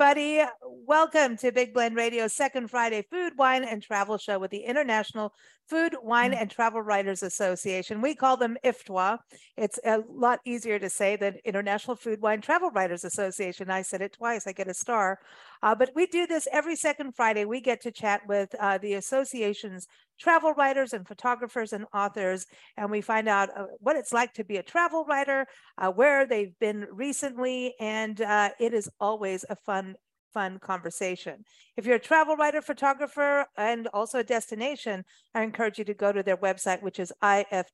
Everybody. Welcome to Big Blend Radio's second Friday food, wine, and travel show with the International Food, Wine, and Travel Writers Association. We call them IFTWA. It's a lot easier to say than International Food, Wine, Travel Writers Association. I said it twice, I get a star. Uh, but we do this every second Friday. We get to chat with uh, the association's travel writers and photographers and authors, and we find out uh, what it's like to be a travel writer, uh, where they've been recently, and uh, it is always a fun fun conversation. If you're a travel writer, photographer, and also a destination, I encourage you to go to their website, which is ifwtwa.org.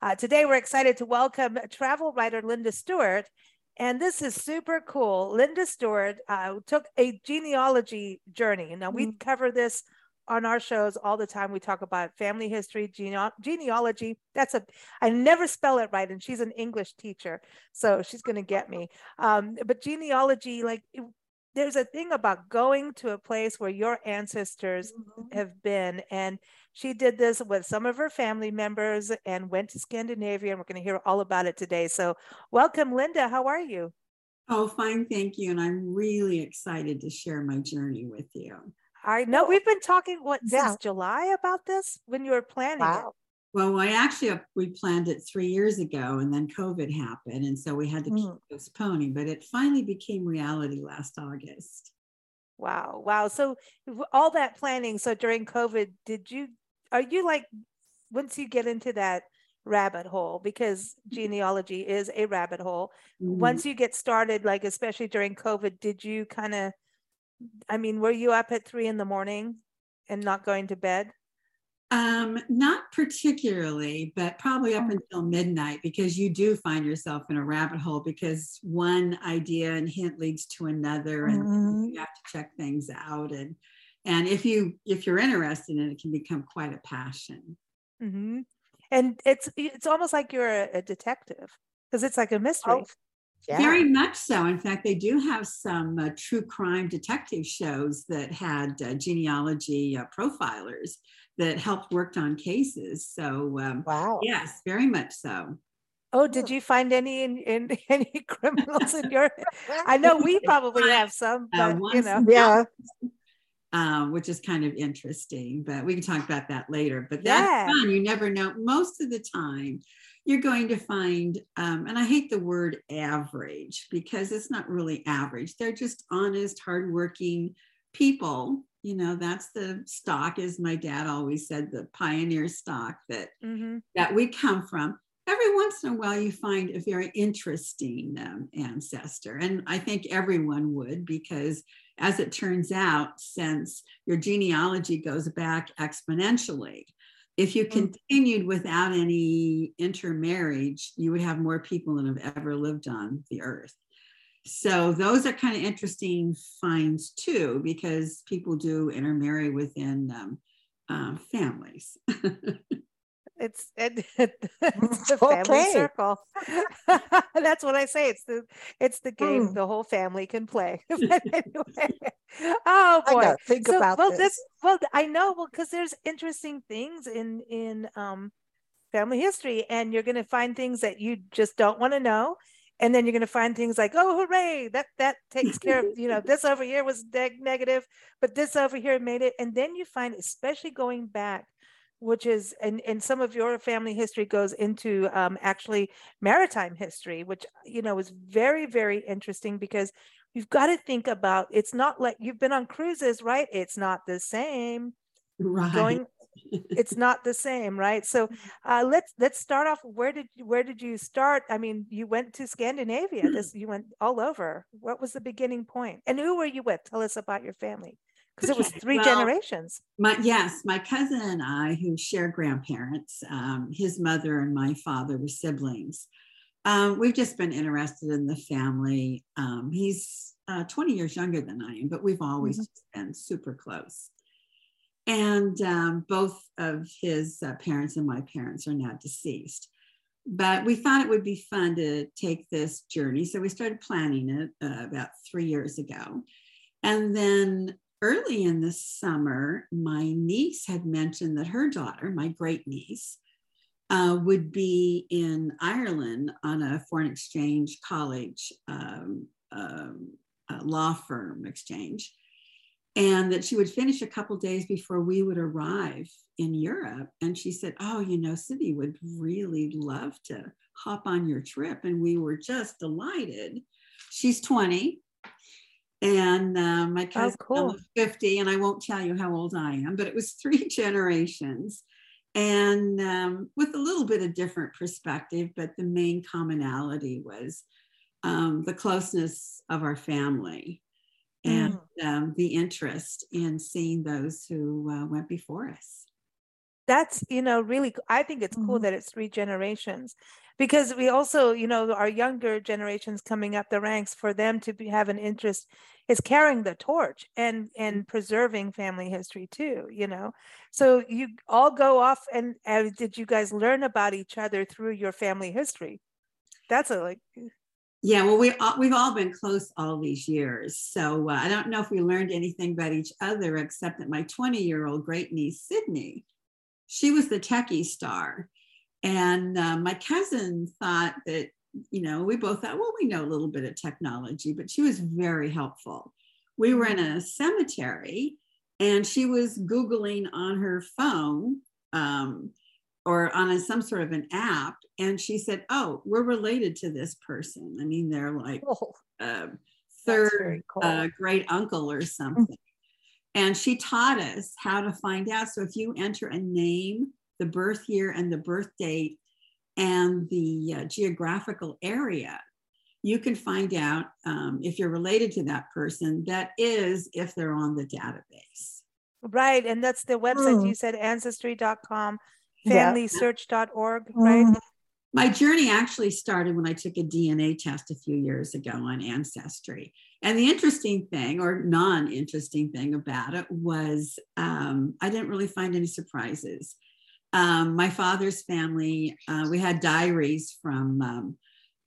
Uh, today, we're excited to welcome travel writer Linda Stewart. And this is super cool. Linda Stewart uh, took a genealogy journey. Now, we mm. cover this on our shows all the time we talk about family history gene- genealogy that's a i never spell it right and she's an english teacher so she's going to get me. Um, but genealogy like it, there's a thing about going to a place where your ancestors mm-hmm. have been and she did this with some of her family members and went to scandinavia and we're going to hear all about it today. So welcome linda how are you? Oh fine thank you and i'm really excited to share my journey with you I know we've been talking what yeah. since July about this when you were planning wow. it. Well, I actually uh, we planned it three years ago, and then COVID happened, and so we had to keep mm. postponing. But it finally became reality last August. Wow, wow! So all that planning. So during COVID, did you? Are you like once you get into that rabbit hole because genealogy is a rabbit hole. Mm. Once you get started, like especially during COVID, did you kind of I mean, were you up at three in the morning and not going to bed? Um, not particularly, but probably up oh. until midnight because you do find yourself in a rabbit hole because one idea and hint leads to another, and mm-hmm. you have to check things out. And and if you if you're interested in it, it can become quite a passion. Mm-hmm. And it's it's almost like you're a, a detective because it's like a mystery. Oh, yeah. Very much so. In fact, they do have some uh, true crime detective shows that had uh, genealogy uh, profilers that helped worked on cases. So, um, wow. Yes, very much so. Oh, did you find any in, in any criminals in your? I know we probably have some, uh, but you know, yeah. Um, which is kind of interesting, but we can talk about that later. But that's yeah. fun. You never know. Most of the time, you're going to find, um, and I hate the word average because it's not really average. They're just honest, hardworking people. You know, that's the stock, as my dad always said, the pioneer stock that mm-hmm. that we come from. Every once in a while, you find a very interesting um, ancestor, and I think everyone would because, as it turns out, since your genealogy goes back exponentially, if you mm-hmm. continued without any intermarriage, you would have more people than have ever lived on the earth. So those are kind of interesting finds too, because people do intermarry within um, um, families. It's, it, it's the family okay. circle. That's what I say. It's the it's the game mm. the whole family can play. anyway. Oh boy, think so, about well, this. this. Well, I know. Well, because there's interesting things in in um, family history, and you're going to find things that you just don't want to know, and then you're going to find things like, oh, hooray, that that takes care of you know this over here was neg- negative, but this over here made it, and then you find, especially going back which is and and some of your family history goes into um, actually maritime history which you know is very very interesting because you've got to think about it's not like you've been on cruises right? It's not the same. Right. Going it's not the same right? So uh, let's let's start off where did where did you start? I mean you went to scandinavia this you went all over. What was the beginning point? And who were you with? Tell us about your family because it was three well, generations. My yes, my cousin and I, who share grandparents, um, his mother and my father were siblings. Um, we've just been interested in the family. Um, he's uh, 20 years younger than I am, but we've always mm-hmm. been super close. And um, both of his uh, parents and my parents are now deceased. But we thought it would be fun to take this journey. So we started planning it uh, about three years ago. And then early in the summer, my niece had mentioned that her daughter, my great niece, uh, would be in Ireland on a foreign exchange college um, um, law firm exchange and that she would finish a couple days before we would arrive in Europe. And she said, Oh, you know, Sydney would really love to hop on your trip. And we were just delighted. She's 20. And uh, my oh, cousin oh, cool. 50, and I won't tell you how old I am, but it was three generations. And um, with a little bit of different perspective, but the main commonality was um, the closeness of our family and mm. um, the interest in seeing those who uh, went before us. That's, you know, really, I think it's cool mm-hmm. that it's three generations because we also, you know, our younger generations coming up the ranks for them to be, have an interest is carrying the torch and and mm. preserving family history too you know so you all go off and, and did you guys learn about each other through your family history that's a like yeah, well, we all, we've all been close all these years. So uh, I don't know if we learned anything about each other, except that my 20 year old great niece, Sydney, she was the techie star. And uh, my cousin thought that, you know, we both thought, well, we know a little bit of technology, but she was very helpful. We were in a cemetery and she was Googling on her phone. Um, or on a, some sort of an app and she said oh we're related to this person i mean they're like oh, uh, third cool. uh, great uncle or mm. something and she taught us how to find out so if you enter a name the birth year and the birth date and the uh, geographical area you can find out um, if you're related to that person that is if they're on the database right and that's the website mm. you said ancestry.com familysearch.org, right? Mm-hmm. My journey actually started when I took a DNA test a few years ago on Ancestry. And the interesting thing, or non interesting thing about it, was um, I didn't really find any surprises. Um, my father's family, uh, we had diaries from um,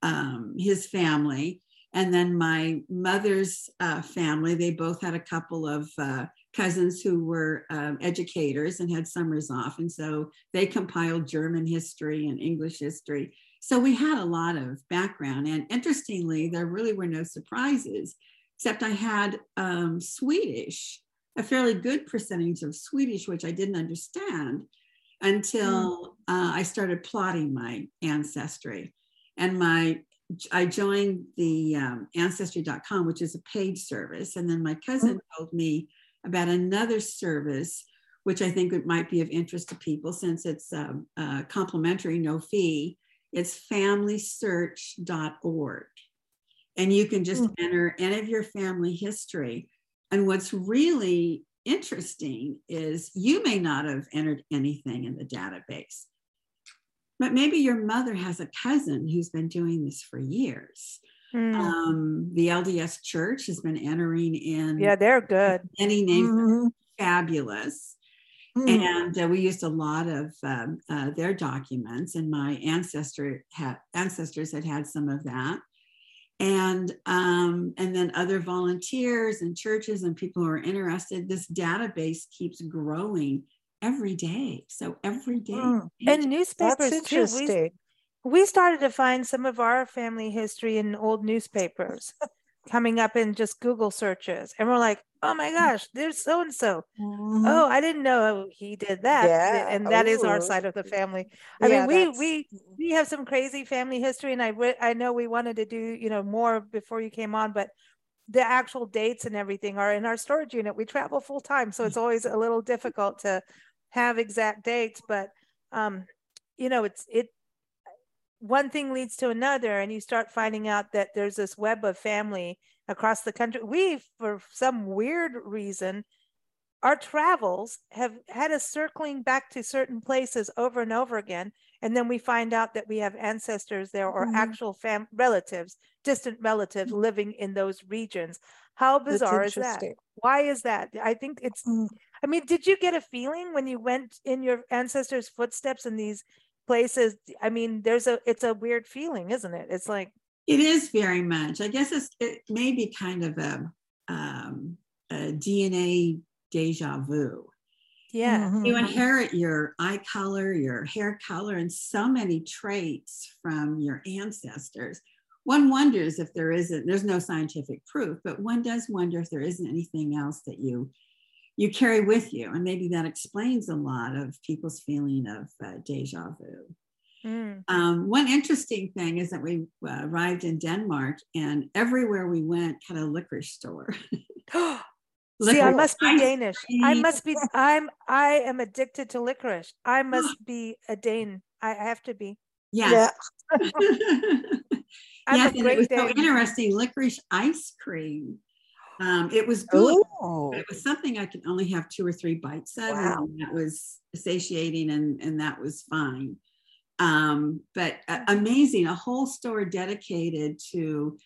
um his family. And then my mother's uh, family, they both had a couple of uh, cousins who were um, educators and had summers off. And so they compiled German history and English history. So we had a lot of background. And interestingly, there really were no surprises, except I had um, Swedish, a fairly good percentage of Swedish, which I didn't understand until mm. uh, I started plotting my ancestry. And my I joined the um, ancestry.com, which is a paid service. And then my cousin mm. told me about another service, which I think it might be of interest to people since it's um, uh, complimentary, no fee. It's familysearch.org. And you can just mm-hmm. enter any of your family history. And what's really interesting is you may not have entered anything in the database, but maybe your mother has a cousin who's been doing this for years Mm. Um, the LDS Church has been entering in. Yeah, they're good. Many names mm-hmm. fabulous. Mm. And uh, we used a lot of um, uh, their documents, and my ancestor had, ancestors had had some of that. And um, and then other volunteers and churches and people who are interested. This database keeps growing every day. So every day, mm. and newspapers That's interesting. Too. We, we started to find some of our family history in old newspapers coming up in just Google searches. And we're like, oh my gosh, there's so and so. Oh, I didn't know he did that. Yeah. And that Ooh. is our side of the family. I yeah, mean, we we we have some crazy family history, and I I know we wanted to do you know more before you came on, but the actual dates and everything are in our storage unit. We travel full time, so it's always a little difficult to have exact dates, but um, you know, it's it one thing leads to another and you start finding out that there's this web of family across the country we for some weird reason our travels have had us circling back to certain places over and over again and then we find out that we have ancestors there or mm-hmm. actual fam relatives distant relatives living in those regions. How bizarre is that? Why is that? I think it's, mm. I mean, did you get a feeling when you went in your ancestors' footsteps in these places? I mean, there's a, it's a weird feeling, isn't it? It's like, it is very much. I guess it's, it may be kind of a, um, a DNA deja vu. Yeah. Mm-hmm. You inherit your eye color, your hair color, and so many traits from your ancestors. One wonders if there isn't, there's no scientific proof, but one does wonder if there isn't anything else that you you carry with you. And maybe that explains a lot of people's feeling of uh, deja vu. Mm. Um, one interesting thing is that we uh, arrived in Denmark and everywhere we went had a liquor store. See, I must be Danish. I must be. I'm. I am addicted to licorice. I must be a Dane. I have to be. Yes. Yeah. yes, and it was Dane. so interesting. Licorice ice cream. Um, it was good. Oh. It was something I could only have two or three bites of, wow. and that was satiating, and and that was fine. Um, but uh, amazing, a whole store dedicated to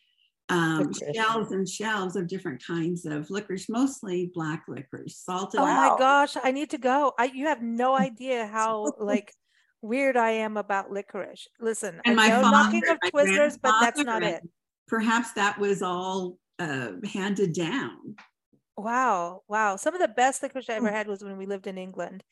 um, shelves and shelves of different kinds of licorice, mostly black licorice, salted. Oh my gosh, I need to go. I you have no idea how like weird I am about licorice. Listen, and I know father, knocking of Twizzlers, but that's not it. Perhaps that was all uh, handed down. Wow, wow. Some of the best licorice I ever hmm. had was when we lived in England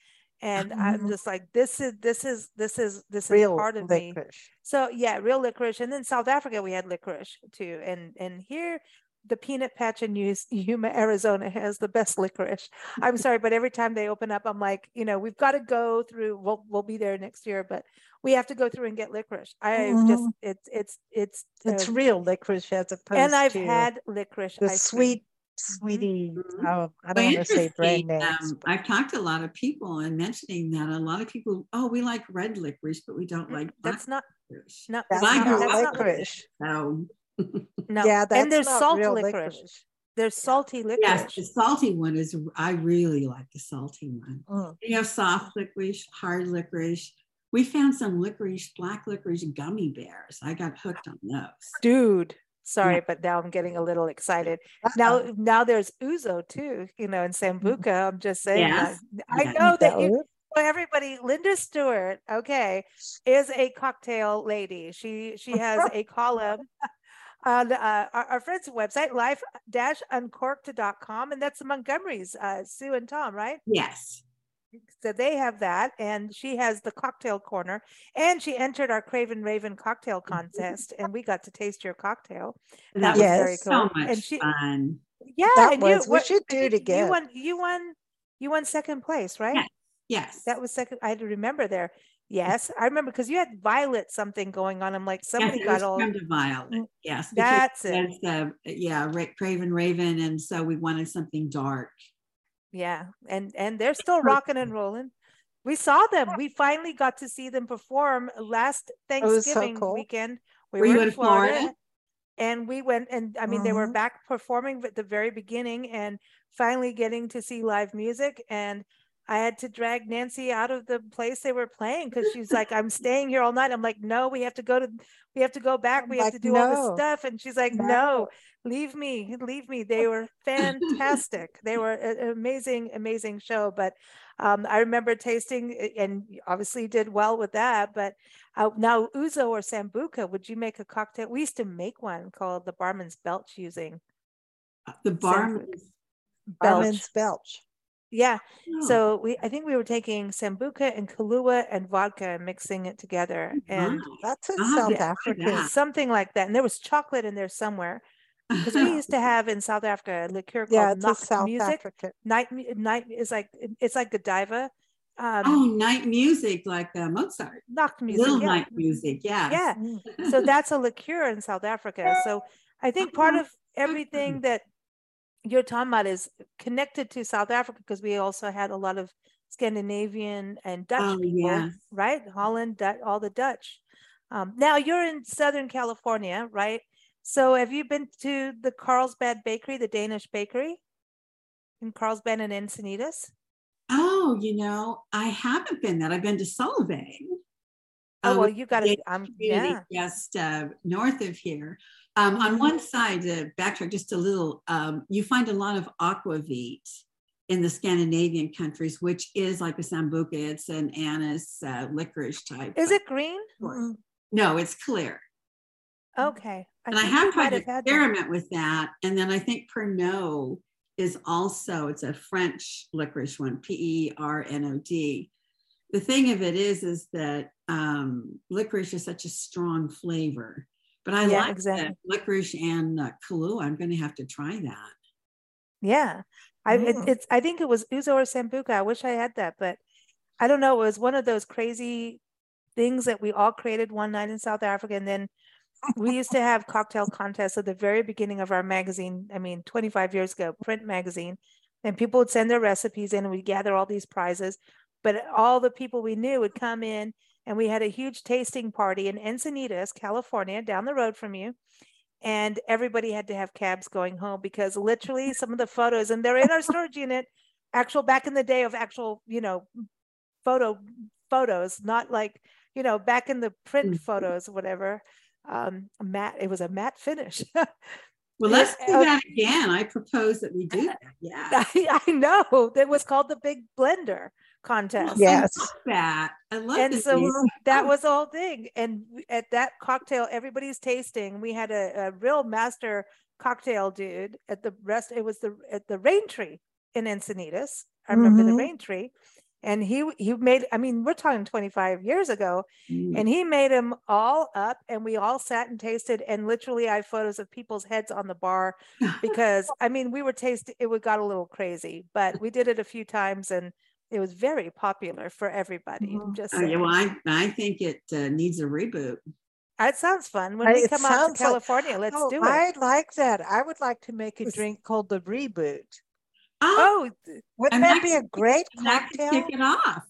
and I'm mm-hmm. just like, this is this is this is this is real part of licorice. me. So yeah, real licorice. And then South Africa, we had licorice too. And and here, the peanut patch in Yuma, Arizona has the best licorice. I'm sorry, but every time they open up, I'm like, you know, we've got to go through. We'll we'll be there next year, but we have to go through and get licorice. I mm-hmm. just it's it's it's it's uh, real licorice as opposed to and I've had licorice. The sweet sweetie. Mm-hmm. Oh, I don't want to say brand names. Um, I've talked to a lot of people and mentioning that a lot of people, oh, we like red licorice, but we don't like that's not licorice. No, that's not, that's licorice. No. no. Yeah, that's and there's salt licorice. licorice. There's salty licorice. Yes, the salty one is. I really like the salty one. Mm. You have soft licorice, hard licorice. We found some licorice, black licorice gummy bears. I got hooked on those. Dude, sorry yeah. but now i'm getting a little excited Uh-oh. now now there's ouzo too you know in mm-hmm. sambuca i'm just saying yes. i know that you well, everybody linda stewart okay is a cocktail lady she she has a column on uh, our, our, friend's website life-uncorked.com and that's the montgomerys uh, sue and tom right yes so they have that and she has the cocktail corner and she entered our craven raven cocktail mm-hmm. contest and we got to taste your cocktail. And that yes. was very cool. So much and she, fun. Yeah that and was, you, we should do it again you won you won you won second place right? Yes, yes. that was second i had to remember there. Yes i remember because you had violet something going on. I'm like somebody yes, got all to violet. Mm, yes that's it. uh, yeah craven raven and so we wanted something dark yeah, and and they're still rocking and rolling. We saw them. We finally got to see them perform last Thanksgiving so cool. weekend. We were, were in Florida, Florida, and we went and I mean mm-hmm. they were mm-hmm. back performing at the very beginning and finally getting to see live music and I had to drag Nancy out of the place they were playing because she's like, I'm staying here all night. I'm like, no, we have to go to, we have to go back. We have to do no. all this stuff. And she's like, no. no, leave me, leave me. They were fantastic. they were an amazing, amazing show. But um, I remember tasting and obviously did well with that. But uh, now Ouzo or Sambuca, would you make a cocktail? We used to make one called the Barman's Belch using. Uh, the Barman's Belch. Barman's Belch. Yeah. Oh. So we I think we were taking sambuca and Kahlua and vodka and mixing it together. And wow. that's in South yeah, Africa. Something like that. And there was chocolate in there somewhere. Because we used to have in South Africa a liqueur called yeah, Nacht South Music. Africa. Night night is like it's like Godiva. Um, oh, night music like uh, Mozart. Nacht music. Little yeah. night music, yeah. Yeah. so that's a liqueur in South Africa. So I think part of everything that you're talking about is connected to South Africa because we also had a lot of Scandinavian and Dutch oh, people, yeah. right? Holland, Dutch, all the Dutch. Um, now you're in Southern California, right? So have you been to the Carlsbad Bakery, the Danish bakery in Carlsbad and Encinitas? Oh, you know, I haven't been that. I've been to Solvang. Oh, well, you got to, um, yeah. Just uh, north of here. Um, on one side, to backtrack just a little, um, you find a lot of aquavit in the Scandinavian countries, which is like a sambuca. It's an anise uh, licorice type. Is it green? No, it's clear. Okay. I and I have tried to experiment with that. And then I think Pernod is also, it's a French licorice one, P-E-R-N-O-D. The thing of it is, is that um, licorice is such a strong flavor. But I yeah, like exactly. licorice and uh, Kahlua. I'm going to have to try that. Yeah, I it, it's I think it was Ouzo or Sambuca. I wish I had that, but I don't know. It was one of those crazy things that we all created one night in South Africa, and then we used to have cocktail contests at the very beginning of our magazine. I mean, 25 years ago, print magazine, and people would send their recipes in, and we'd gather all these prizes. But all the people we knew would come in, and we had a huge tasting party in Encinitas, California, down the road from you. And everybody had to have cabs going home because literally some of the photos, and they're in our storage unit, actual back in the day of actual, you know, photo photos, not like, you know, back in the print mm-hmm. photos, whatever um, matte. It was a matte finish. well, let's do that again. I propose that we do that. Yeah, I, I know. That was called the Big Blender contest. Yes, I that. I love and so that was all whole thing. And at that cocktail, everybody's tasting. We had a, a real master cocktail dude at the rest. It was the at the Rain Tree in Encinitas. I remember mm-hmm. the Rain Tree, and he he made i mean we're talking 25 years ago mm. and he made them all up and we all sat and tasted and literally i have photos of people's heads on the bar because i mean we were tasting it got a little crazy but we did it a few times and it was very popular for everybody mm. just oh, yeah, well I, I think it uh, needs a reboot it sounds fun. When we come out to California, like, let's oh, do it. I like that. I would like to make a drink called the reboot. Oh, wouldn't that be a great cocktail? Kick it off.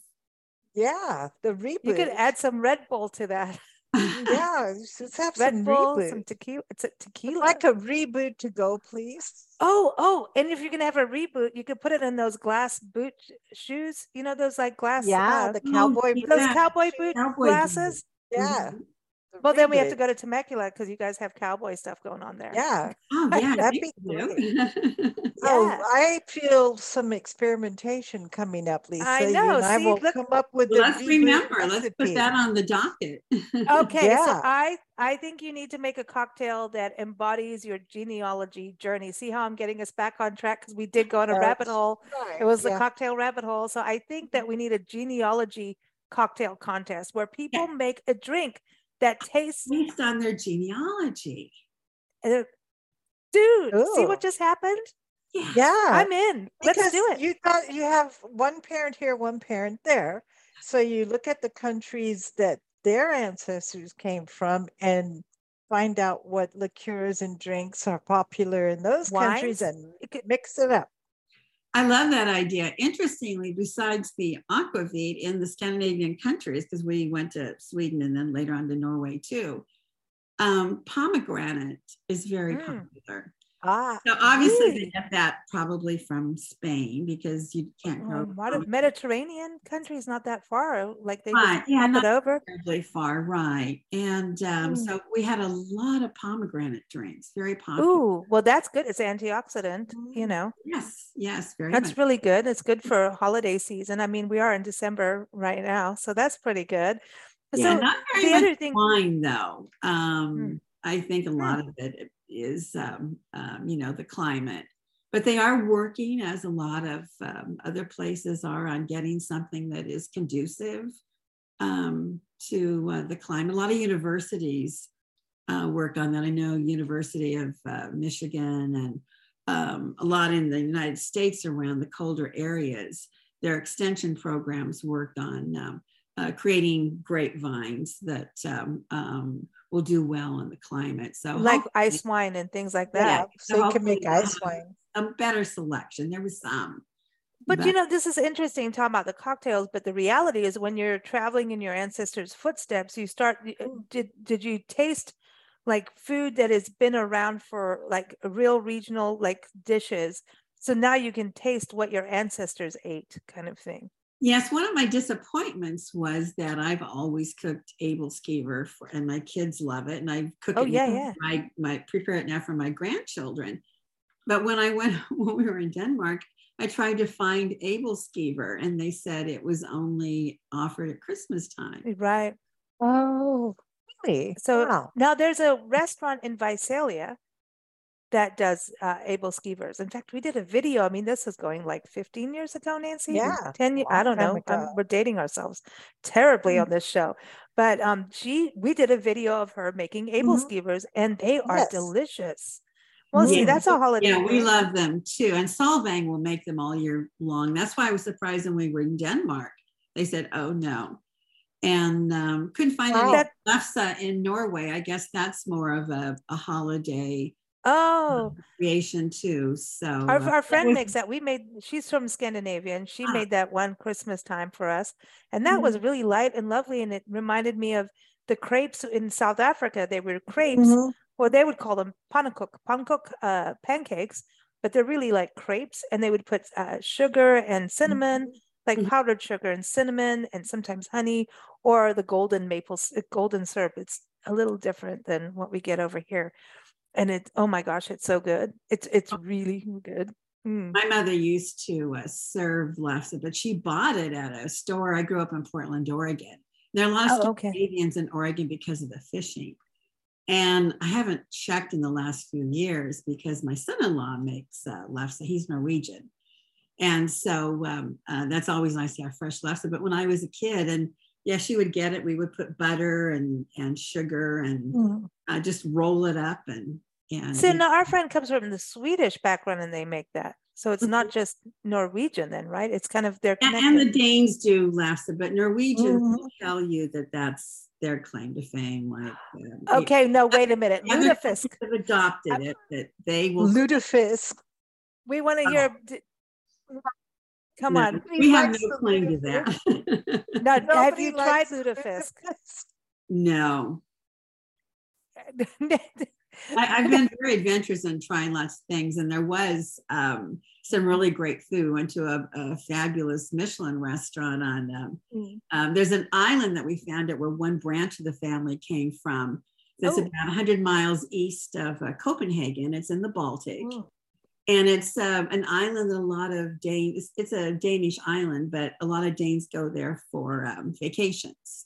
Yeah, the reboot. You could add some Red Bull to that. yeah, let's have Red some Bull, reboot. some tequila. It's a tequila. I'd like a reboot to go, please. Oh, oh, and if you're gonna have a reboot, you could put it in those glass boot shoes. You know those like glass. Yeah, uh, the cowboy. Those cowboy boot cowboy glasses. Boot. Yeah. Mm-hmm well, then we have to go to Temecula because you guys have cowboy stuff going on there. Yeah. Oh, yeah. That'd be Oh, I feel some experimentation coming up, Lisa. I know. See, I will look, come up with well, Let's remember. Recipe. Let's put that on the docket. okay. yeah. So I, I think you need to make a cocktail that embodies your genealogy journey. See how I'm getting us back on track? Because we did go on a That's rabbit hole. Right. It was yeah. the cocktail rabbit hole. So I think that we mm-hmm. need a genealogy cocktail contest where people yeah. make a drink that tastes based on their genealogy. Uh, dude, Ooh. see what just happened? Yeah. yeah. I'm in. Let's because do it. You got you have one parent here, one parent there. So you look at the countries that their ancestors came from and find out what liqueurs and drinks are popular in those Wines? countries and mix it up. I love that idea. Interestingly, besides the aquavit in the Scandinavian countries, because we went to Sweden and then later on to Norway too, um, pomegranate is very mm. popular. Ah, so obviously really? they get that probably from Spain because you can't go. Um, what Mediterranean countries not that far, like they right. yeah, not it over. Really far, right? And um, mm. so we had a lot of pomegranate drinks, very popular. Ooh, well, that's good. It's antioxidant, you know. Yes, yes, very. That's much. really good. It's good for holiday season. I mean, we are in December right now, so that's pretty good. Yeah, so not very the much other thing, wine though. Um, mm. I think a lot mm. of it is, um, um, you know, the climate. But they are working, as a lot of um, other places are, on getting something that is conducive um, to uh, the climate. A lot of universities uh, work on that. I know University of uh, Michigan and um, a lot in the United States around the colder areas. Their extension programs work on um, uh, creating grapevines that will do well in the climate. So like ice wine and things like that. Yeah, so, so you can make ice wine. A better selection. There was some. But, but, you know, this is interesting talking about the cocktails. But the reality is, when you're traveling in your ancestors' footsteps, you start. Uh, did did you taste like food that has been around for like real regional like dishes? So now you can taste what your ancestors ate, kind of thing. Yes, one of my disappointments was that I've always cooked aebleskiver for, and my kids love it, and I cook oh, it. Yeah, yeah. My my prepare it now for my grandchildren. But when I went when we were in Denmark, I tried to find aebleskiver, and they said it was only offered at Christmas time. Eh, right. Oh, really? So wow. now there's a restaurant in Visalia that does uh, aebleskivers. In fact, we did a video. I mean, this is going like 15 years ago, Nancy. Yeah, 10 years. I don't know. We're dating ourselves terribly mm-hmm. on this show. But um, she, we did a video of her making Abel mm-hmm. skewers, and they are yes. delicious. Well, yeah. see, that's a holiday. Yeah, we love them too. And Solvang will make them all year long. That's why I was surprised when we were in Denmark. They said, oh no. And um, couldn't find wow. any lefse in Norway. I guess that's more of a, a holiday Oh, creation too. So our, uh, our friend makes that. We made. She's from Scandinavia, and she ah. made that one Christmas time for us, and that mm-hmm. was really light and lovely, and it reminded me of the crepes in South Africa. They were crepes, mm-hmm. or they would call them pannenkoek, pannenkoek uh, pancakes, but they're really like crepes, and they would put uh, sugar and cinnamon. Mm-hmm. Like mm-hmm. powdered sugar and cinnamon, and sometimes honey, or the golden maple golden syrup. It's a little different than what we get over here and it's oh my gosh it's so good. It's it's really good. Mm. my mother used to uh, serve lefse but she bought it at a store. I grew up in portland oregon. There are a lot of oh, Scandinavians in oregon because of the fishing. And i haven't checked in the last few years because my son-in-law makes uh, lefse. He's norwegian. And so um, uh, that's always nice to have fresh lefse. But when i was a kid and yeah, she would get it. We would put butter and and sugar and mm. uh, just roll it up and and. So now our friend comes from the Swedish background and they make that. So it's mm-hmm. not just Norwegian then, right? It's kind of their and, and, the Danes do lefse, but Norwegians mm-hmm. will tell you that that's their claim to fame. Like, uh, okay, no, wait a minute, lutefisk have adopted it, that they will lutefisk. We want to hear. Oh. Come no, on. We have no claim to that. no, have you tried lutefisk? No. I, have been very adventurous in trying lots of things, and there was um, some really great food. Went to a, a fabulous Michelin restaurant on. Um, mm. um, there's an island that we found it where one branch of the family came from. That's oh. about 100 miles east of uh, Copenhagen. It's in the Baltic. Oh and it's uh, an island that a lot of Danes, it's a Danish island, but a lot of Danes go there for um, vacations.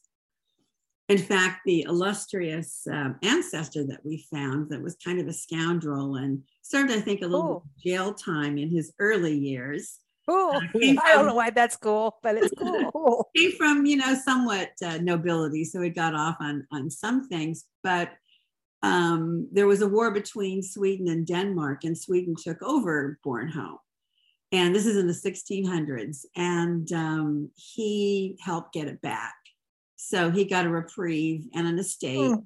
In fact, the illustrious um, ancestor that we found that was kind of a scoundrel and served, I think, a little jail time in his early years. Cool. Uh, from, I don't know why that's cool, but it's cool. came from, you know, somewhat uh, nobility, so he got off on on some things, but um, there was a war between Sweden and Denmark, and Sweden took over Bornholm. And this is in the 1600s. And um, he helped get it back. So he got a reprieve and an estate. Mm.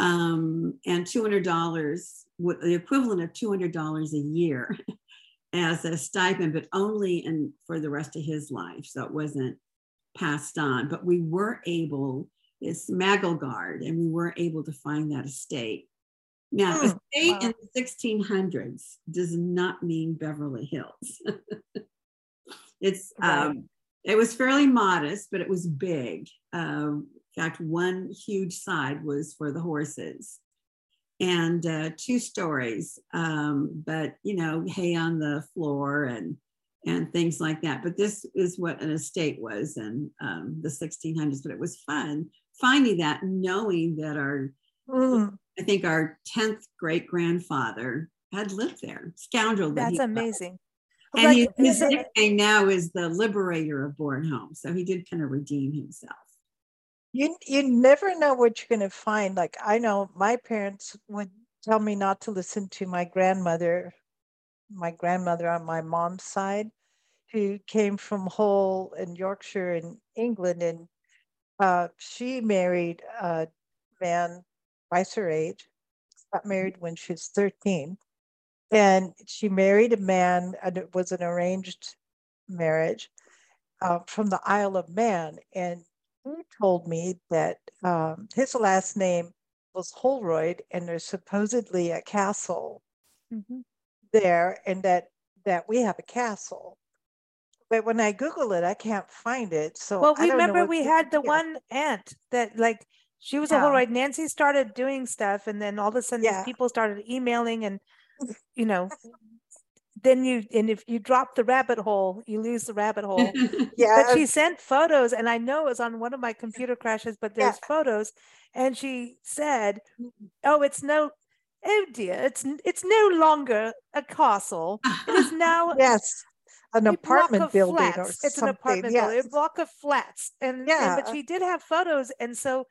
Um, and $200, the equivalent of $200 a year as a stipend, but only in, for the rest of his life. So it wasn't passed on. But we were able is Magelgard, and we weren't able to find that estate. Now, oh, estate wow. in the 1600s does not mean Beverly Hills. it's right. um, it was fairly modest, but it was big. Um, in fact, one huge side was for the horses, and uh, two stories. Um, but you know, hay on the floor and and things like that. But this is what an estate was in um, the 1600s. But it was fun finding that, knowing that our, mm. I think our 10th great grandfather had lived there, scoundrel. That That's amazing. Was. And his nickname now is the liberator of Bornholm. So he did kind of redeem himself. You, you never know what you're going to find. Like I know my parents would tell me not to listen to my grandmother, my grandmother on my mom's side, who came from Hull in Yorkshire in England. And uh, she married a man twice her age, got married when she was 13. And she married a man, and it was an arranged marriage uh, from the Isle of Man. And he told me that um, his last name was Holroyd, and there's supposedly a castle mm-hmm. there, and that that we have a castle. But when I Google it, I can't find it. So well, we remember we had the one aunt that like she was yeah. a whole right. Nancy started doing stuff, and then all of a sudden yeah. people started emailing, and you know, then you and if you drop the rabbit hole, you lose the rabbit hole. yeah. But she sent photos, and I know it was on one of my computer crashes, but there's yeah. photos, and she said, "Oh, it's no." Oh dear, it's it's no longer a castle. It is now yes an apartment building flats. or it's something. an apartment yes. building, a block of flats. And yeah, and, but she did have photos, and so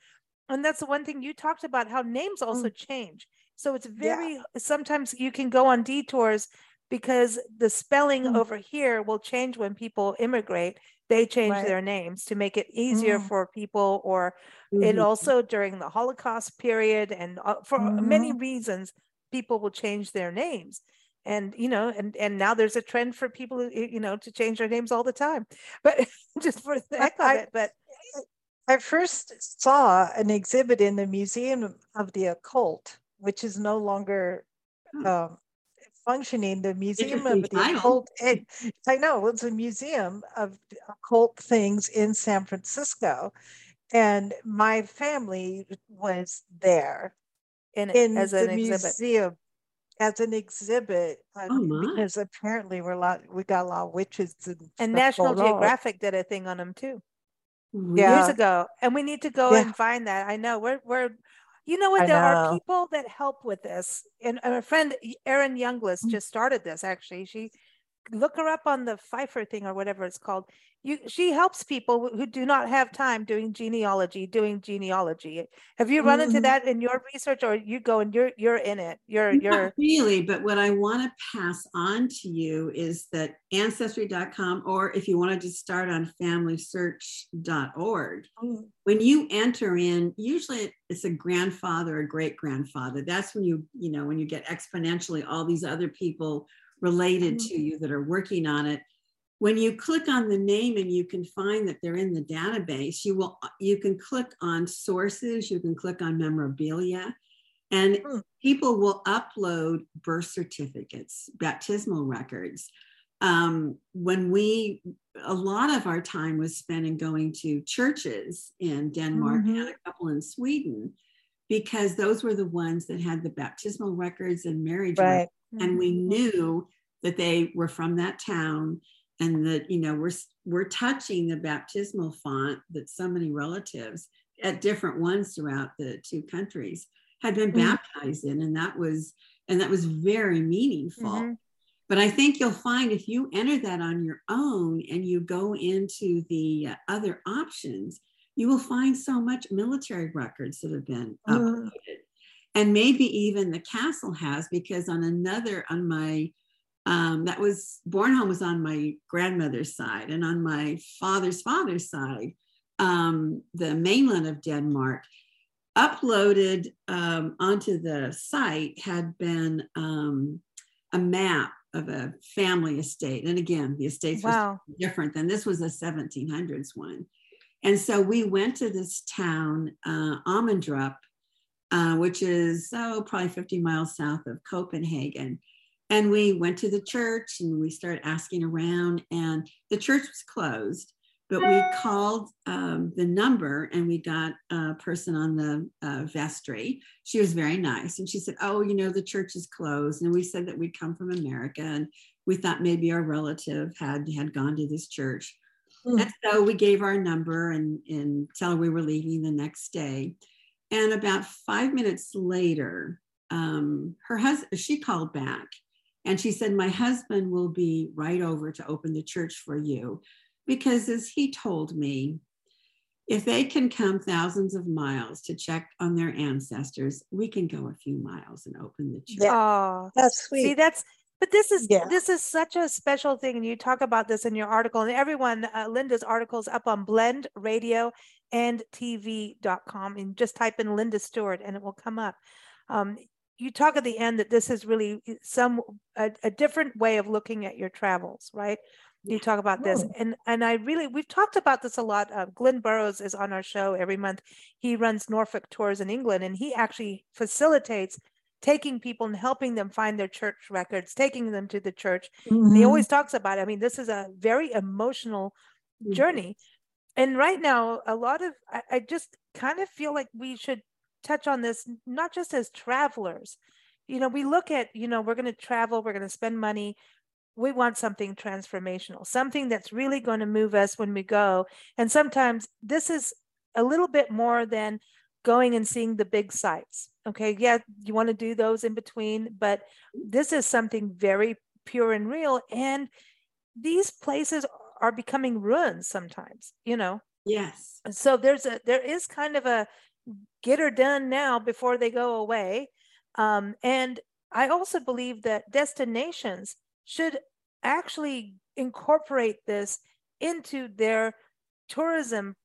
and that's the one thing you talked about how names also mm. change. So it's very yeah. sometimes you can go on detours because the spelling mm. over here will change when people immigrate. They change right. their names to make it easier mm. for people, or mm-hmm. it also during the Holocaust period and uh, for mm-hmm. many reasons, people will change their names and you know and and now there's a trend for people you know to change their names all the time but just for the heck of it but i first saw an exhibit in the museum of the occult which is no longer hmm. um, functioning the museum of the occult it, i know it's a museum of occult things in san francisco and my family was there in, in as an the exhibit. museum as an exhibit uh, oh because apparently we're a lot we got a lot of witches and, and National Geographic on. did a thing on them too yeah. years ago and we need to go yeah. and find that I know we're we're you know what I there know. are people that help with this and a friend Erin Youngless mm. just started this actually she look her up on the Fiverr thing or whatever it's called you she helps people who do not have time doing genealogy doing genealogy have you run mm-hmm. into that in your research or you go and you're you're in it you're not you're really but what i want to pass on to you is that ancestry.com or if you want to just start on familysearch.org mm-hmm. when you enter in usually it's a grandfather or great grandfather that's when you you know when you get exponentially all these other people related mm-hmm. to you that are working on it when you click on the name and you can find that they're in the database, you will you can click on sources, you can click on memorabilia, and hmm. people will upload birth certificates, baptismal records. Um, when we a lot of our time was spent in going to churches in Denmark mm-hmm. and a couple in Sweden because those were the ones that had the baptismal records and marriage right. records, and we mm-hmm. knew that they were from that town and that you know we're we're touching the baptismal font that so many relatives at different ones throughout the two countries had been mm-hmm. baptized in and that was and that was very meaningful mm-hmm. but i think you'll find if you enter that on your own and you go into the other options you will find so much military records that have been uploaded mm-hmm. and maybe even the castle has because on another on my um, that was Bornholm was on my grandmother's side, and on my father's father's side, um, the mainland of Denmark, uploaded um, onto the site had been um, a map of a family estate. And again, the estates wow. was different than this was a 1700s one. And so we went to this town, uh, Amundrup, uh, which is oh probably 50 miles south of Copenhagen and we went to the church and we started asking around, and the church was closed. But we called um, the number and we got a person on the uh, vestry. She was very nice. And she said, Oh, you know, the church is closed. And we said that we'd come from America and we thought maybe our relative had, had gone to this church. Mm. And so we gave our number and, and tell her we were leaving the next day. And about five minutes later, um, her husband, she called back and she said, My husband will be right over to open the church for you. Because as he told me, if they can come thousands of miles to check on their ancestors, we can go a few miles and open the church. Oh, that's sweet. See, that's but this is yeah. this is such a special thing, and you talk about this in your article. And everyone, uh, Linda's article is up on Blend Radio and TV.com, and just type in Linda Stewart, and it will come up. Um, you talk at the end that this is really eh, some a, a different way of looking at your travels, right? You talk about this, and and I really we've talked about this a lot. Uh, Glenn Burrows is on our show every month. He runs Norfolk tours in England, and he actually facilitates taking people and helping them find their church records, taking them to the church. Mm-hmm. He always talks about it. I mean, this is a very emotional journey. And right now, a lot of, I, I just kind of feel like we should touch on this, not just as travelers. You know, we look at, you know, we're going to travel, we're going to spend money. We want something transformational, something that's really going to move us when we go. And sometimes this is a little bit more than going and seeing the big sites. Okay. Yeah, you want to do those in between, but this is something very pure and real. And these places are becoming ruins sometimes, you know? Yes. So there's a, there is kind of a get her done now before they go away. Um, and I also believe that destinations should actually incorporate this into their tourism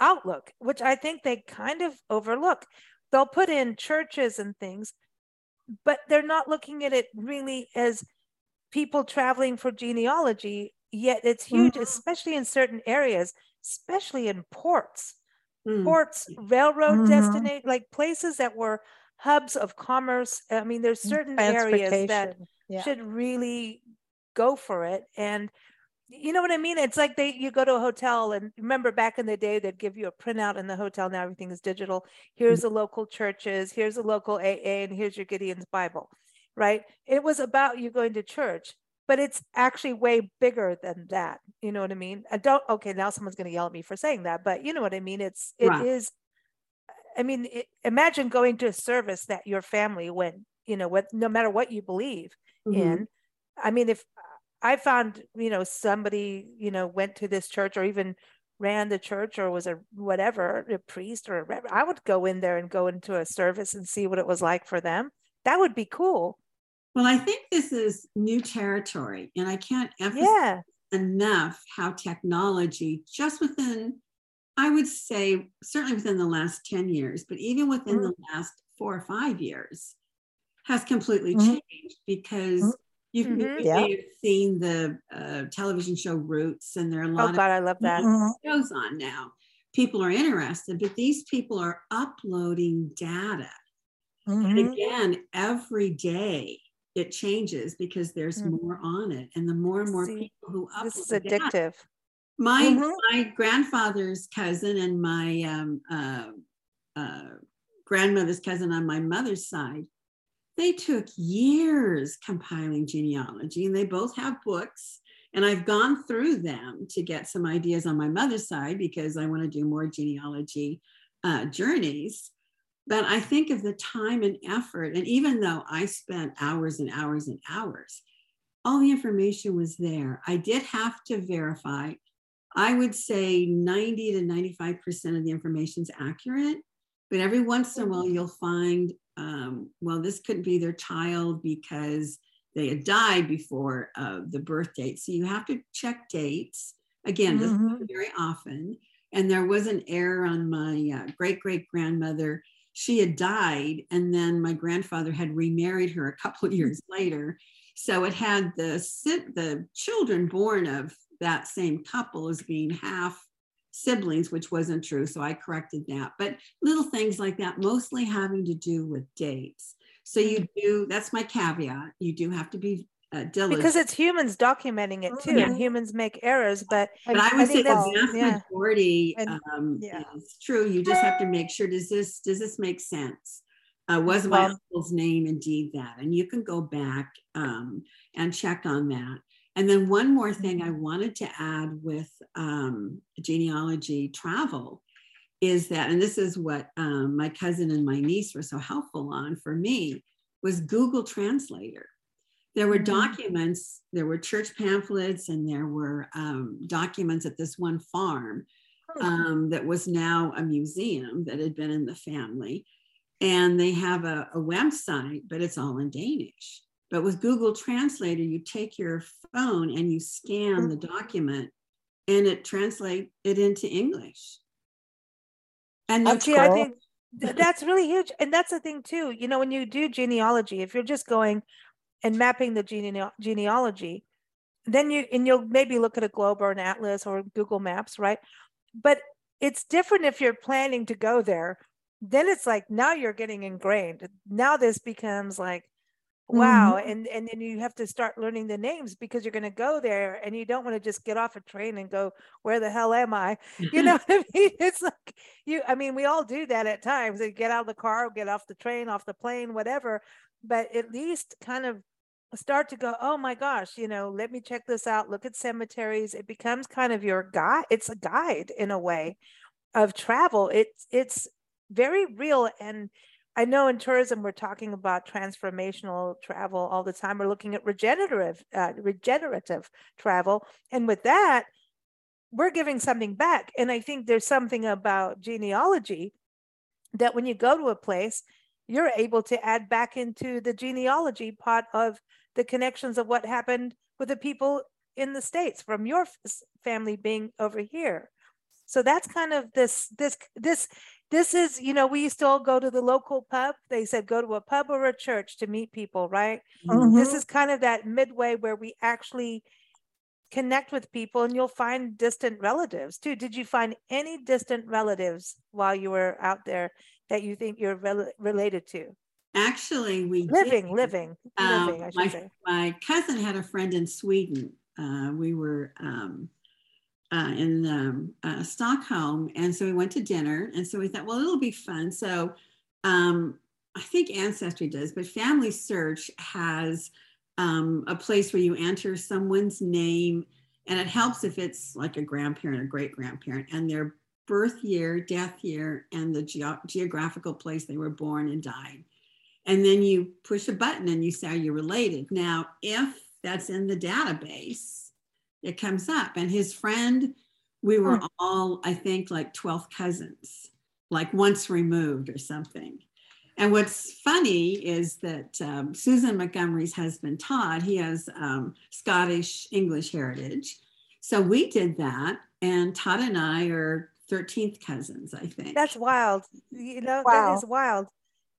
outlook, which I think they kind of overlook. They'll put in churches and things, but they're not looking at it really as people traveling for genealogy. Yet it's huge, mm-hmm. especially in certain areas, especially in ports, mm-hmm. ports, railroad mm-hmm. destination, like places that were hubs of commerce. I mean, there's certain areas that yeah. should really go for it. And you know what I mean? It's like they you go to a hotel and remember back in the day they'd give you a printout in the hotel. Now everything is digital. Here's mm-hmm. the local churches, here's the local AA, and here's your Gideon's Bible, right? It was about you going to church, but it's actually way bigger than that. You know what I mean? I don't okay, now someone's gonna yell at me for saying that, but you know what I mean? It's it right. is. I mean, it, imagine going to a service that your family went, you know, with no matter what you believe mm-hmm. in. I mean, if I found, you know, somebody, you know, went to this church or even ran the church or was a whatever, a priest or a I would go in there and go into a service and see what it was like for them. That would be cool. Well, I think this is new territory, and I can't emphasize yeah. enough how technology, just within, I would say, certainly within the last 10 years, but even within mm-hmm. the last four or five years, has completely mm-hmm. changed because mm-hmm. You've mm-hmm. yeah. have seen the uh, television show Roots, and there are a oh, lot oh, God, of I love that. shows on now. People are interested, but these people are uploading data. Mm-hmm. And again, every day it changes because there's mm-hmm. more on it, and the more and more See, people who upload. This is addictive. Data. My mm-hmm. my grandfather's cousin and my um, uh, uh, grandmother's cousin on my mother's side they took years compiling genealogy, and they both have books. And I've gone through them to get some ideas on my mother's side because I want to do more genealogy uh, journeys. But I think of the time and effort, and even though I spent hours and hours and hours, all the information was there. I did have to verify. I would say 90 to 95% of the information is accurate, but every once in a while you'll find um, well, this could be their child because they had died before uh, the birth date. So you have to check dates. Again, mm-hmm. this very often. And there was an error on my uh, great great grandmother. She had died, and then my grandfather had remarried her a couple of years later. So it had the the children born of that same couple as being half siblings, which wasn't true. So I corrected that. But little things like that, mostly having to do with dates. So you mm-hmm. do, that's my caveat. You do have to be uh, diligent. Because it's humans documenting it too, yeah. and humans make errors. But, but I would I say the vast yeah. majority um, yeah. is true. You just have to make sure, does this, does this make sense? Uh, was my uncle's name indeed that? And you can go back um, and check on that. And then one more thing I mm-hmm. wanted to add with um, genealogy travel is that, and this is what um, my cousin and my niece were so helpful on for me, was Google Translator. There were mm-hmm. documents, there were church pamphlets, and there were um, documents at this one farm oh. um, that was now a museum that had been in the family. And they have a, a website, but it's all in Danish. But with Google Translator, you take your phone and you scan the mm-hmm. document and it translates it into English. And oh, that's cool. I think that's really huge. And that's the thing too. You know, when you do genealogy, if you're just going and mapping the gene- genealogy, then you and you'll maybe look at a globe or an atlas or Google Maps, right? But it's different if you're planning to go there then it's like now you're getting ingrained. Now this becomes like wow mm-hmm. and and then you have to start learning the names because you're going to go there and you don't want to just get off a train and go where the hell am i? You know what i mean? It's like you i mean we all do that at times you get out of the car get off the train off the plane whatever but at least kind of start to go oh my gosh you know let me check this out look at cemeteries. It becomes kind of your guide it's a guide in a way of travel it's it's very real and I know in tourism we're talking about transformational travel all the time. We're looking at regenerative uh, regenerative travel, and with that, we're giving something back. And I think there's something about genealogy that when you go to a place, you're able to add back into the genealogy part of the connections of what happened with the people in the states from your family being over here. So that's kind of this this this this is, you know, we used to all go to the local pub. They said go to a pub or a church to meet people, right? Mm-hmm. This is kind of that midway where we actually connect with people and you'll find distant relatives too. Did you find any distant relatives while you were out there that you think you're rel- related to? Actually, we living, did. living, um, living. I should my, say. My cousin had a friend in Sweden. Uh, we were um, uh, in um, uh, Stockholm. And so we went to dinner. And so we thought, well, it'll be fun. So um, I think Ancestry does, but Family Search has um, a place where you enter someone's name. And it helps if it's like a grandparent or great grandparent and their birth year, death year, and the ge- geographical place they were born and died. And then you push a button and you say, Are you related? Now, if that's in the database, it comes up. And his friend, we were hmm. all, I think, like 12th cousins, like once removed or something. And what's funny is that um, Susan Montgomery's husband, Todd, he has um, Scottish English heritage. So we did that. And Todd and I are 13th cousins, I think. That's wild. You know, wow. that is wild.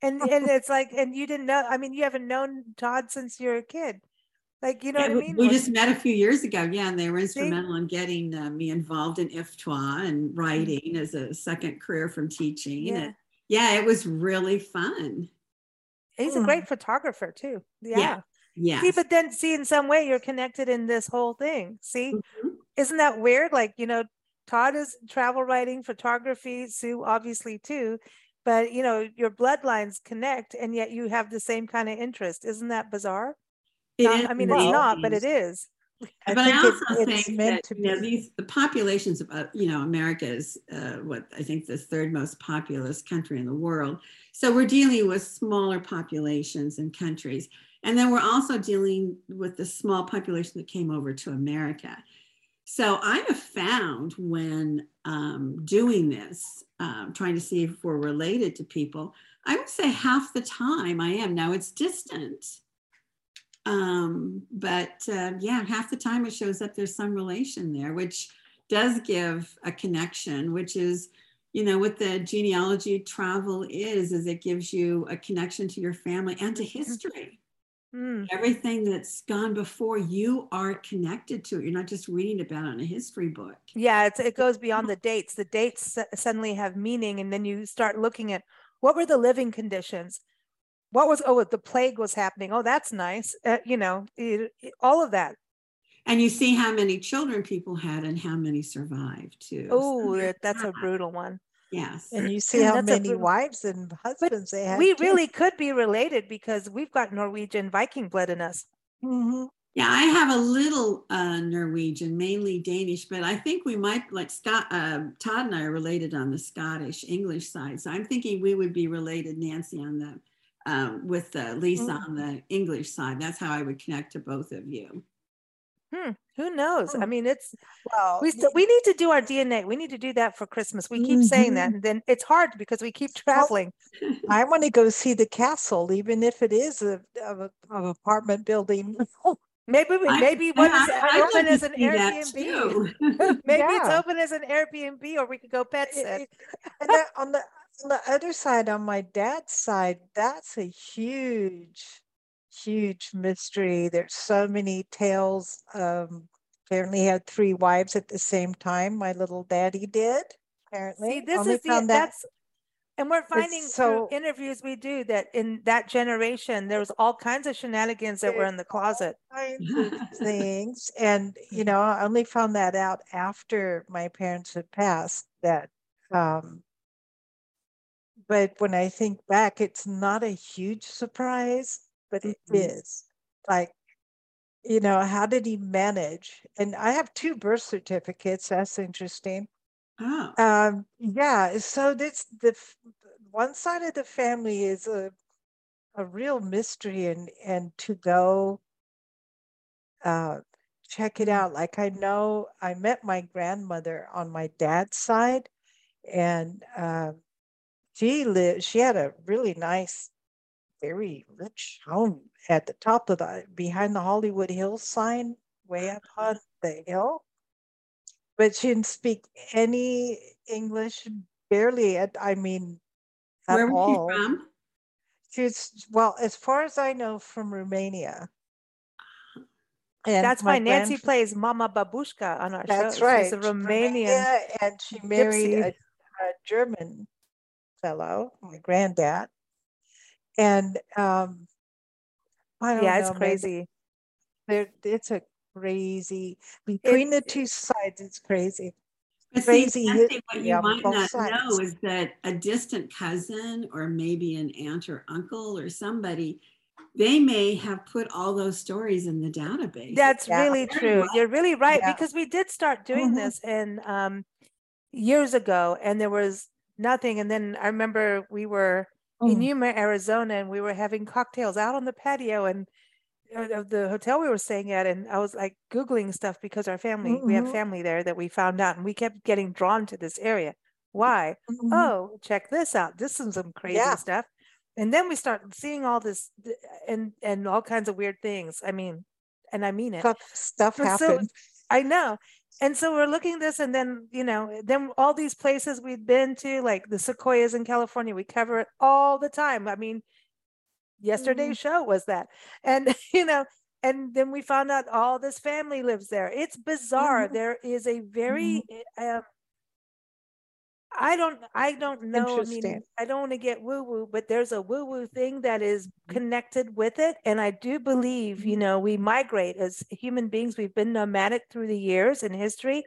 And and it's like, and you didn't know, I mean, you haven't known Todd since you were a kid. Like, you know yeah, what I mean? We just met a few years ago. Yeah. And they were instrumental in getting uh, me involved in IFTWA and mm-hmm. writing as a second career from teaching. Yeah. And, yeah, it was really fun. He's a great photographer too. Yeah. Yeah. yeah. See, but then see, in some way, you're connected in this whole thing. See, mm-hmm. isn't that weird? Like, you know, Todd is travel writing, photography, Sue obviously too, but you know, your bloodlines connect and yet you have the same kind of interest. Isn't that bizarre? Not, I mean, it's not, but it is. I but I also it's, think that you know, these the populations of uh, you know America is uh, what I think the third most populous country in the world. So we're dealing with smaller populations and countries, and then we're also dealing with the small population that came over to America. So I have found when um, doing this, um, trying to see if we're related to people, I would say half the time I am. Now it's distant um, but uh, yeah, half the time it shows up there's some relation there, which does give a connection, which is, you know, what the genealogy travel is, is it gives you a connection to your family and to mm-hmm. history. Mm. Everything that's gone before, you are connected to it. You're not just reading about it in a history book. Yeah, it goes beyond the dates. The dates suddenly have meaning, and then you start looking at what were the living conditions what was oh the plague was happening. Oh that's nice. Uh, you know it, it, all of that. And you see how many children people had and how many survived too. Oh so that's a brutal one. Yes. And you see how many wives and husbands but they had we too. really could be related because we've got norwegian viking blood in us. Mm-hmm. yeah i have a little uh, norwegian mainly danish but i think we might like scott uh, todd and i are related on the scottish english side. So i'm thinking we would be related nancy on the um, with uh, Lisa mm. on the English side. That's how I would connect to both of you. Hmm. Who knows? I mean, it's well, we st- we need to do our DNA. We need to do that for Christmas. We keep mm-hmm. saying that, mm-hmm. and then it's hard because we keep traveling. I want to go see the castle, even if it is a, of a of apartment building. Maybe maybe one is open as an Airbnb. maybe yeah. it's open as an Airbnb, or we could go pet sit. and on the on the other side, on my dad's side, that's a huge, huge mystery. There's so many tales. Um, apparently, had three wives at the same time. My little daddy did. Apparently, See, this Only is the, that- that's And we're finding so, through interviews we do that in that generation, there was all kinds of shenanigans that were in the closet. things. And, you know, I only found that out after my parents had passed that um, but when I think back, it's not a huge surprise, but it mm-hmm. is. Like, you know, how did he manage? And I have two birth certificates. That's interesting. Oh. Um, yeah. So this the one side of the family is a a real mystery, and and to go uh, check it mm. out. Like I know I met my grandmother on my dad's side, and uh, she lived she had a really nice very rich home at the top of the behind the hollywood hills sign way up on the hill but she didn't speak any english barely at i mean at where was all. she from she's well as far as i know from romania and that's why Nancy plays Mama Babushka on our that's show. right. She's a Romanian, Romania, and she married a, a, German fellow, my granddad. And um, I don't yeah, know, it's crazy. There, it's a crazy between it, the two sides. It's crazy. But crazy. See, what you might not sides. know is that a distant cousin, or maybe an aunt or uncle, or somebody, they may have put all those stories in the database. That's yeah. really true. You're really right yeah. because we did start doing mm-hmm. this in um, years ago, and there was nothing. And then I remember we were mm. in Yuma, Arizona, and we were having cocktails out on the patio and uh, of the hotel we were staying at. And I was like Googling stuff because our family, mm-hmm. we have mm-hmm. family there that we found out, and we kept getting drawn to this area. Why? Mm-hmm. Oh, check this out. This is some crazy yeah. stuff. And then we start seeing all this and and all kinds of weird things. I mean, and I mean it. Stuff, stuff happened. So, I know and so we're looking this and then you know then all these places we've been to like the sequoias in california we cover it all the time i mean yesterday's mm-hmm. show was that and you know and then we found out all this family lives there it's bizarre mm-hmm. there is a very mm-hmm. uh, I don't I don't know. I mean, I don't want to get woo woo, but there's a woo woo thing that is mm-hmm. connected with it. And I do believe, you mm-hmm. know, we migrate as human beings. We've been nomadic through the years in history.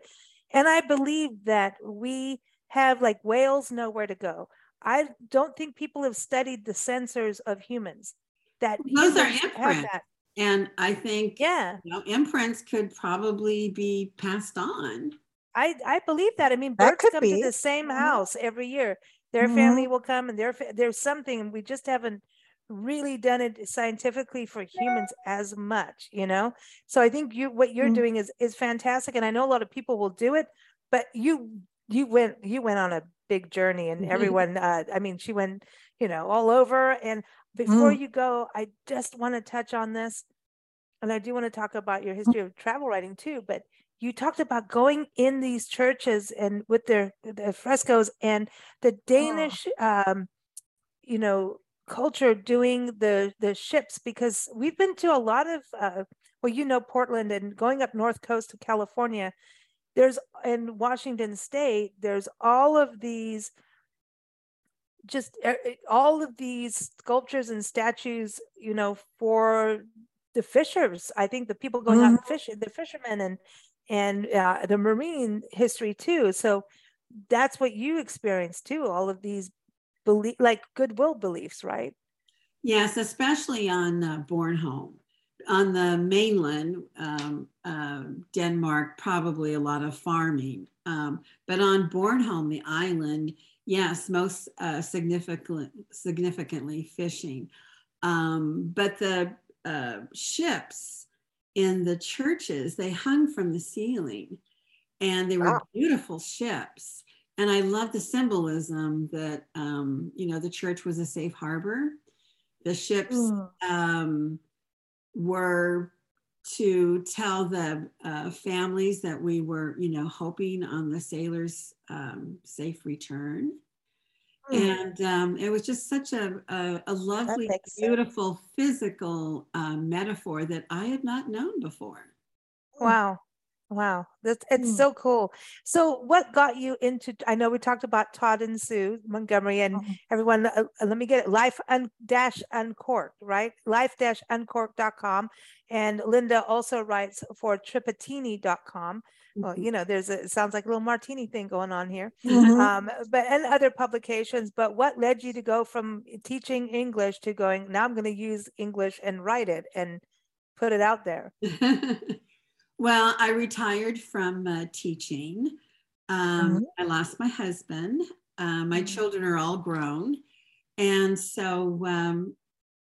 And I believe that we have like whales know where to go. I don't think people have studied the sensors of humans. That those are imprints. And I think yeah, you know, imprints could probably be passed on. I I believe that. I mean, birds come be. to the same mm-hmm. house every year. Their mm-hmm. family will come, and their there's something, we just haven't really done it scientifically for humans as much, you know. So I think you what you're mm-hmm. doing is is fantastic, and I know a lot of people will do it, but you you went you went on a big journey, and mm-hmm. everyone. Uh, I mean, she went, you know, all over. And before mm. you go, I just want to touch on this, and I do want to talk about your history of travel writing too, but you talked about going in these churches and with their, their frescoes and the. Danish, oh. um, you know, culture doing the the ships because we've been to a lot of uh, well, you know, Portland and going up north coast to California. There's in Washington State. There's all of these just all of these sculptures and statues you know for the fishers i think the people going mm-hmm. out fishing the fishermen and and uh, the marine history too. So that's what you experienced too. All of these belief, like goodwill beliefs, right? Yes, especially on uh, Bornholm. On the mainland, um, uh, Denmark, probably a lot of farming. Um, but on Bornholm, the island, yes, most uh, significant, significantly fishing. Um, but the uh, ships in the churches, they hung from the ceiling and they were wow. beautiful ships. And I love the symbolism that, um, you know, the church was a safe harbor. The ships mm. um, were to tell the uh, families that we were, you know, hoping on the sailors' um, safe return. Hmm. And um, it was just such a, a, a lovely, beautiful sense. physical um, metaphor that I had not known before. Wow. Wow, that's it's mm. so cool. So, what got you into? I know we talked about Todd and Sue Montgomery, and mm-hmm. everyone. Uh, uh, let me get it. Life un, dash uncorked, right? Life dash uncorked.com. And Linda also writes for tripatini.com. Mm-hmm. Well, you know, there's a it sounds like a little martini thing going on here. Mm-hmm. Um, but and other publications. But what led you to go from teaching English to going? Now I'm going to use English and write it and put it out there. Well, I retired from uh, teaching. Um, mm-hmm. I lost my husband. Uh, my mm-hmm. children are all grown. And so um,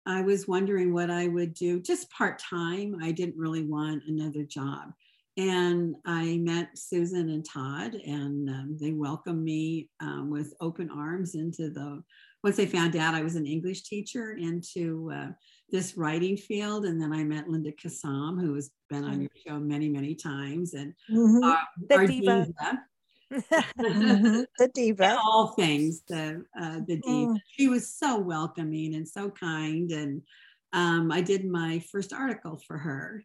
I was wondering what I would do just part time. I didn't really want another job. And I met Susan and Todd, and um, they welcomed me um, with open arms into the, once they found out I was an English teacher, into uh, this writing field. And then I met Linda Kissam, who has been on your show many, many times. And mm-hmm. our, the diva. diva. mm-hmm. The diva. All things, the, uh, the diva. Mm. She was so welcoming and so kind. And um, I did my first article for her.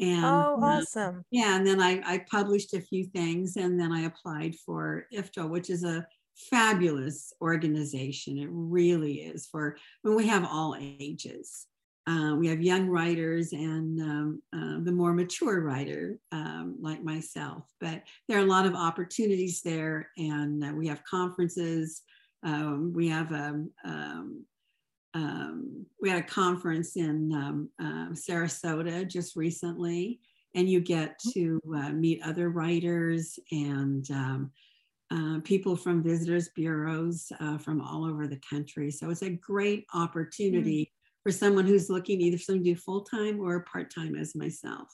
And oh, uh, awesome. Uh, yeah. And then I, I published a few things and then I applied for IFTO, which is a fabulous organization. It really is for when we have all ages. Uh, we have young writers and um, uh, the more mature writer um, like myself. But there are a lot of opportunities there, and uh, we have conferences. Um, we have a um, um, um, we had a conference in uh, Sarasota just recently, and you get to uh, meet other writers and uh, people from visitors bureaus uh, from all over the country. So it's a great opportunity mm. for someone who's looking either to do full time or part time as myself.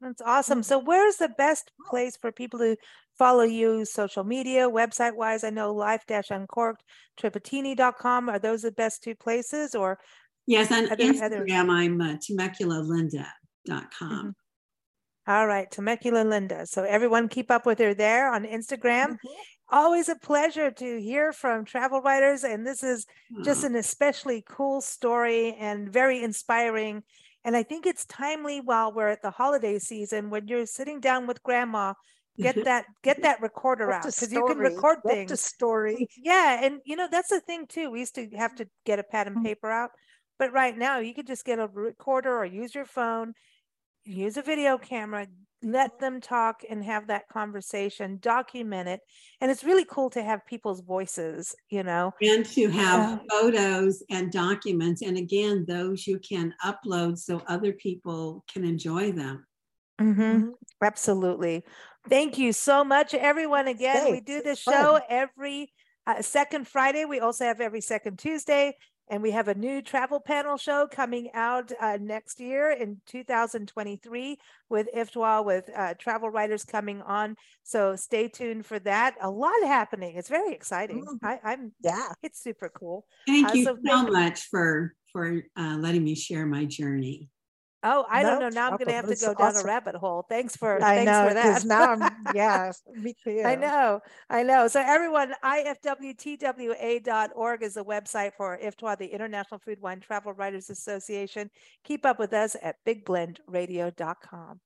That's awesome. So, where's the best place for people to follow you social media, website wise? I know life uncorked, tripatini.com. Are those the best two places? Or Yes, on Instagram, other... I'm uh, temeculalinda.com. Mm-hmm. All right, Temecula Linda. So everyone keep up with her there on Instagram. Mm-hmm. Always a pleasure to hear from travel writers. And this is just an especially cool story and very inspiring. And I think it's timely while we're at the holiday season when you're sitting down with grandma get that get that recorder out because you can record things. A story. Yeah, and you know that's the thing too. We used to have to get a pad and mm-hmm. paper out, but right now you could just get a recorder or use your phone use a video camera, let them talk and have that conversation, document it. And it's really cool to have people's voices, you know. And to have photos and documents. And again, those you can upload so other people can enjoy them. Mm-hmm. mm-hmm. Absolutely. Thank you so much, everyone. Again, Thanks. we do this show every uh, second Friday. We also have every second Tuesday. And we have a new travel panel show coming out uh, next year in 2023 with IFTWA, with uh, travel writers coming on. So stay tuned for that. A lot happening. It's very exciting. Mm-hmm. I, am yeah, it's super cool. Thank uh, you so, so much for for uh, letting me share my journey. Oh, I no don't know. Now I'm going to have to go down a rabbit hole. Thanks for I thanks know, for that. now I'm yeah, me too. I know, I know. So everyone, ifwtwa.org is the website for IFTWA, the International Food Wine Travel Writers Association. Keep up with us at bigblendradio.com.